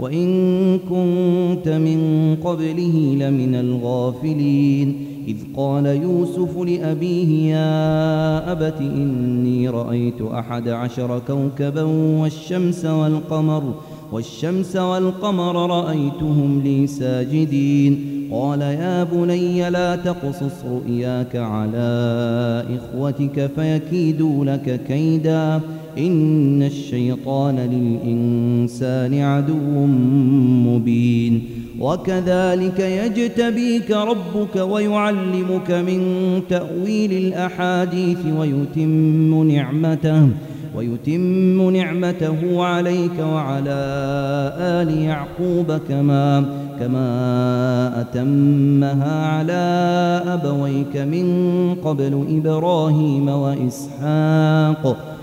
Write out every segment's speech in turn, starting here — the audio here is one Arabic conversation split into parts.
وإن كنت من قبله لمن الغافلين. إذ قال يوسف لأبيه يا أبت إني رأيت أحد عشر كوكبا والشمس والقمر والشمس والقمر رأيتهم لي ساجدين. قال يا بني لا تقصص رؤياك على إخوتك فيكيدوا لك كيدا. إن الشيطان للإنسان عدو مبين وكذلك يجتبيك ربك ويعلمك من تأويل الأحاديث ويتم نعمته ويتم نعمته عليك وعلى آل يعقوب كما كما أتمها على أبويك من قبل إبراهيم وإسحاق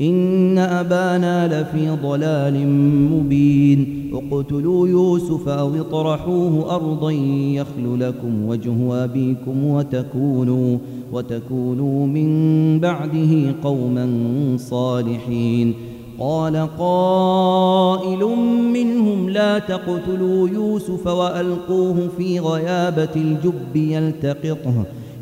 إن أبانا لفي ضلال مبين. اقتلوا يوسف أو اطرحوه أرضا يخل لكم وجه أبيكم وتكونوا وتكونوا من بعده قوما صالحين. قال قائل منهم لا تقتلوا يوسف وألقوه في غيابة الجب يلتقطه.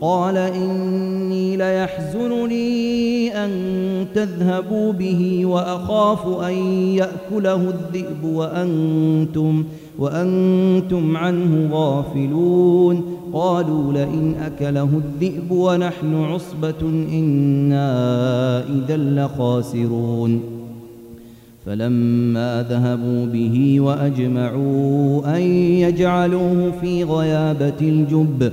قال إني ليحزنني أن تذهبوا به وأخاف أن يأكله الذئب وأنتم وأنتم عنه غافلون. قالوا لئن أكله الذئب ونحن عصبة إنا إذا لخاسرون. فلما ذهبوا به وأجمعوا أن يجعلوه في غيابة الجب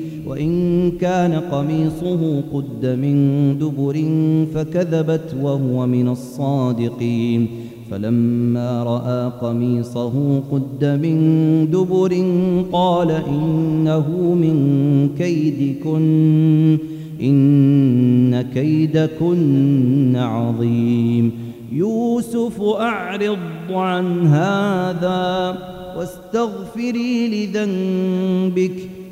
وإن كان قميصه قد من دبر فكذبت وهو من الصادقين. فلما رأى قميصه قد من دبر قال إنه من كيدكن إن كيدكن عظيم. يوسف أعرض عن هذا واستغفري لذنبك.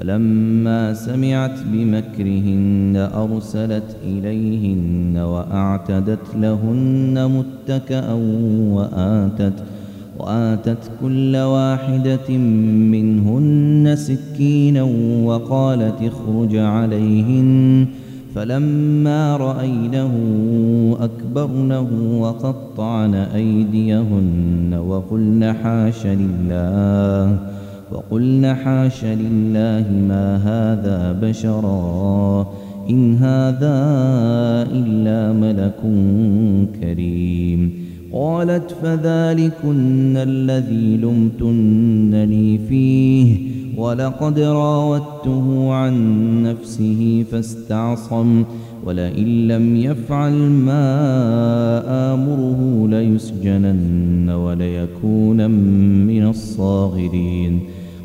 فلما سمعت بمكرهن أرسلت إليهن وأعتدت لهن متكأ وآتت وآتت كل واحدة منهن سكينا وقالت اخرج عليهن فلما رأينه أكبرنه وقطعن أيديهن وقلن حاش لله وقلن حاش لله ما هذا بشرا إن هذا إلا ملك كريم. قالت فذلكن الذي لمتنني فيه ولقد راودته عن نفسه فاستعصم ولئن لم يفعل ما آمره ليسجنن وليكون من الصاغرين.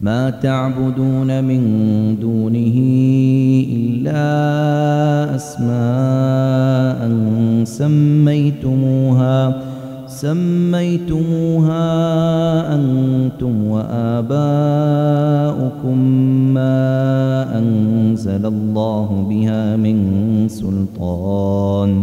ما تعبدون من دونه إلا أسماء سميتموها سميتموها أنتم وآباؤكم ما أنزل الله بها من سلطان.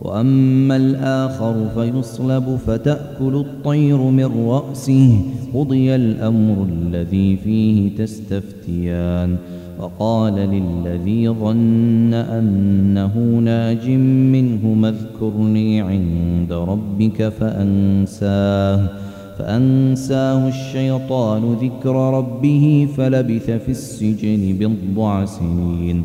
وأما الآخر فيصلب فتأكل الطير من رأسه قضي الأمر الذي فيه تستفتيان. وقال للذي ظن أنه ناج منه اذكرني عند ربك فأنساه. فأنساه الشيطان ذكر ربه فلبث في السجن بضع سنين.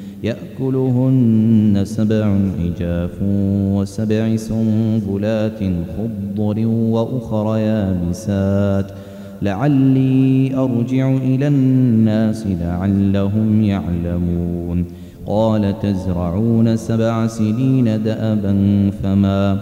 يأكلهن سبع عجاف وسبع سنبلات خضر وأخر يابسات. لعلي أرجع إلى الناس لعلهم يعلمون. قال تزرعون سبع سنين دأبا فما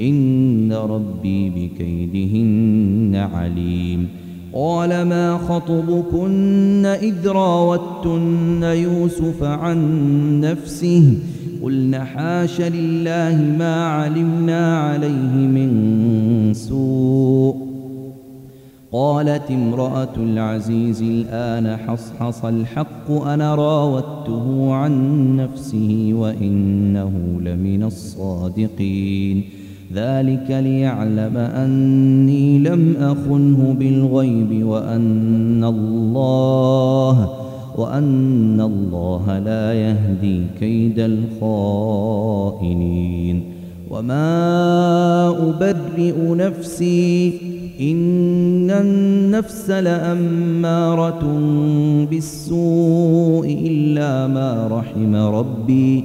إن ربي بكيدهن عليم. قال ما خطبكن إذ راوتن يوسف عن نفسه؟ قلن حاش لله ما علمنا عليه من سوء. قالت امرأة العزيز الآن حصحص الحق أنا راودته عن نفسه وإنه لمن الصادقين. ذلك ليعلم أني لم أخنه بالغيب وأن الله وأن الله لا يهدي كيد الخائنين. وما أبرئ نفسي إن النفس لأمارة بالسوء إلا ما رحم ربي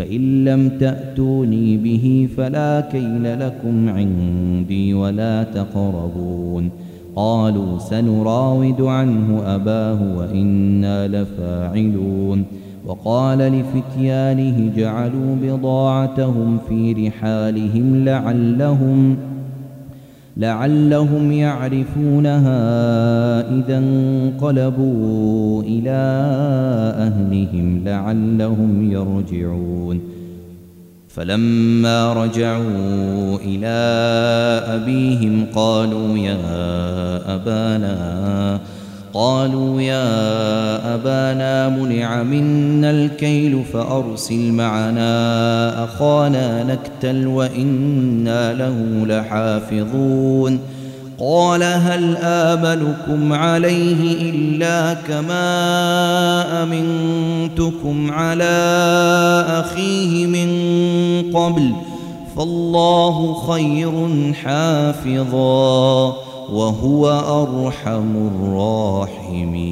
فإن لم تأتوني به فلا كيل لكم عندي ولا تقربون. قالوا سنراود عنه أباه وإنا لفاعلون. وقال لفتيانه جعلوا بضاعتهم في رحالهم لعلهم لعلهم يعرفونها إذا انقلبوا إلى أهلهم لعلهم يرجعون. فلما رجعوا إلى أبيهم قالوا يا أبانا قالوا يا أبانا منع منا الكيل فأرسل معنا أخانا نكتل وإنا له لحافظون. قال هل آمنكم عليه إلا كما أمنتكم على أخيه من قبل فالله خير حافظاً. وهو أرحم الراحمين.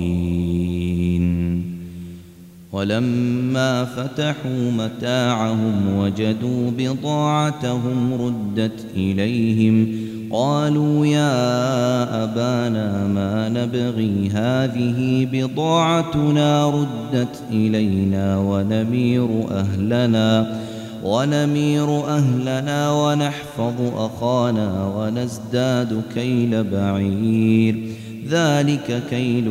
ولما فتحوا متاعهم وجدوا بضاعتهم ردت إليهم قالوا يا أبانا ما نبغي هذه بضاعتنا ردت إلينا ونمير أهلنا. ونمير أهلنا ونحفظ أخانا ونزداد كيل بعير. ذلك كيل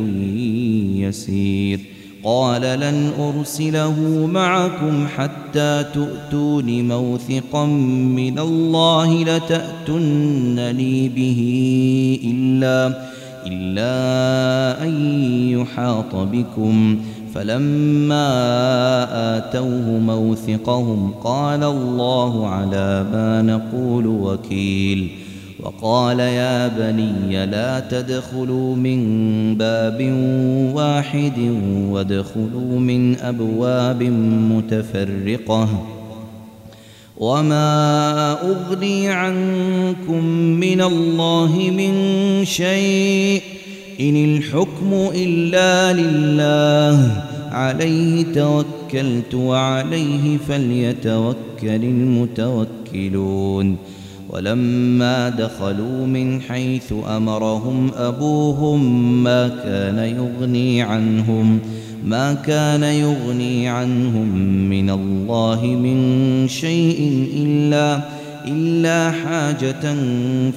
يسير. قال لن أرسله معكم حتى تؤتون موثقا من الله لتأتنني به إلا إلا أن يحاط بكم ۖ. فلما آتوه موثقهم قال الله على ما نقول وكيل وقال يا بني لا تدخلوا من باب واحد وادخلوا من أبواب متفرقة وما أغني عنكم من الله من شيء إن الحكم إلا لله عليه توكلت وعليه فليتوكل المتوكلون. ولما دخلوا من حيث أمرهم أبوهم ما كان يغني عنهم ما كان يغني عنهم من الله من شيء إلا إلا حاجة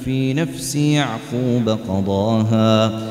في نفس يعقوب قضاها.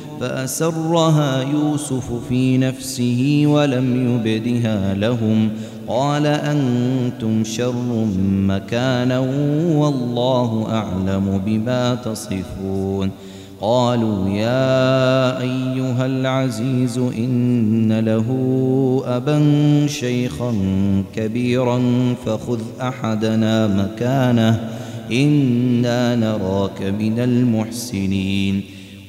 فأسرها يوسف في نفسه ولم يبدها لهم. قال أنتم شر مكانا والله أعلم بما تصفون. قالوا يا أيها العزيز إن له أبا شيخا كبيرا فخذ أحدنا مكانه إنا نراك من المحسنين.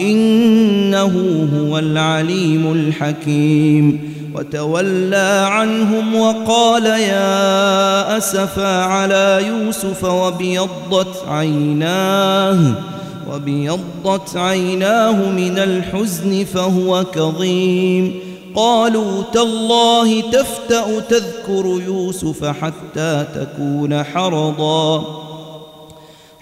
إنه هو العليم الحكيم. وتولى عنهم وقال يا أسفا على يوسف وابيضت عيناه وابيضت عيناه من الحزن فهو كظيم. قالوا تالله تفتأ تذكر يوسف حتى تكون حرضا.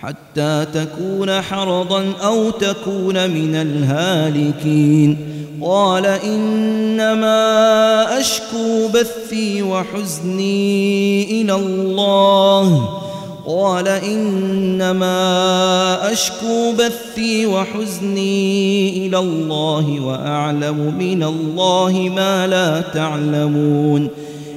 حتى تكون حرضا أو تكون من الهالكين. قال إنما أشكو بثي وحزني إلى الله. قال إنما أشكو بثي وحزني إلى الله وأعلم من الله ما لا تعلمون.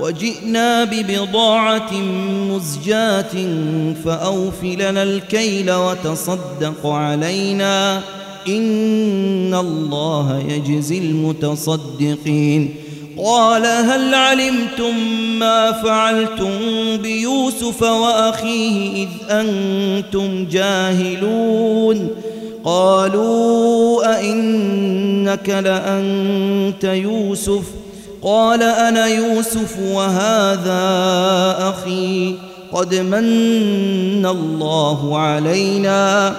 وجئنا ببضاعة مزجاة فأوف لنا الكيل وتصدق علينا. إن الله يجزي المتصدقين. قال هل علمتم ما فعلتم بيوسف وأخيه إذ أنتم جاهلون؟ قالوا أئنك لأنت يوسف؟ قال أنا يوسف وهذا أخي قد من الله علينا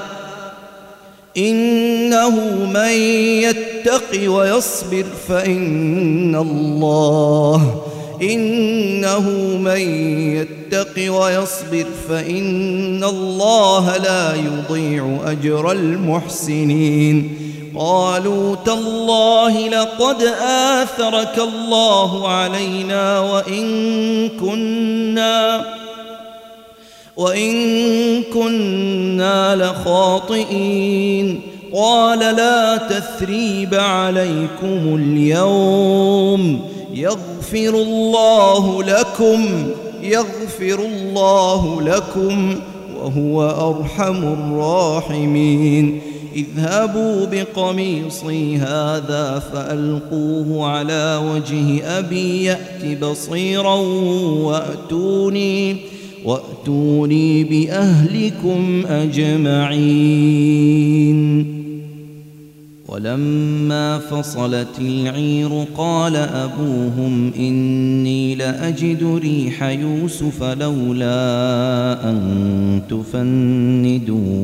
إنه من يتق ويصبر فإن الله إنه من يتق ويصبر فإن الله لا يضيع أجر المحسنين قالوا تالله لقد آثرك الله علينا وإن كنا وإن كنا لخاطئين قال لا تثريب عليكم اليوم يغفر الله لكم يغفر الله لكم وهو أرحم الراحمين اذهبوا بقميصي هذا فألقوه على وجه أبي يأت بصيرا وأتوني وأتوني بأهلكم أجمعين. ولما فصلت العير قال أبوهم إني لأجد ريح يوسف لولا أن تفندون.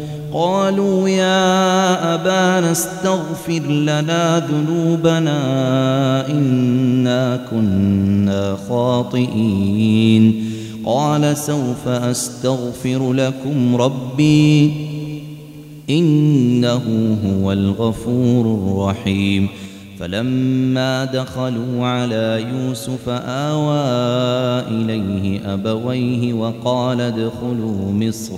قالوا يا أبانا استغفر لنا ذنوبنا إنا كنا خاطئين. قال سوف أستغفر لكم ربي إنه هو الغفور الرحيم. فلما دخلوا على يوسف آوى إليه أبويه وقال ادخلوا مصر.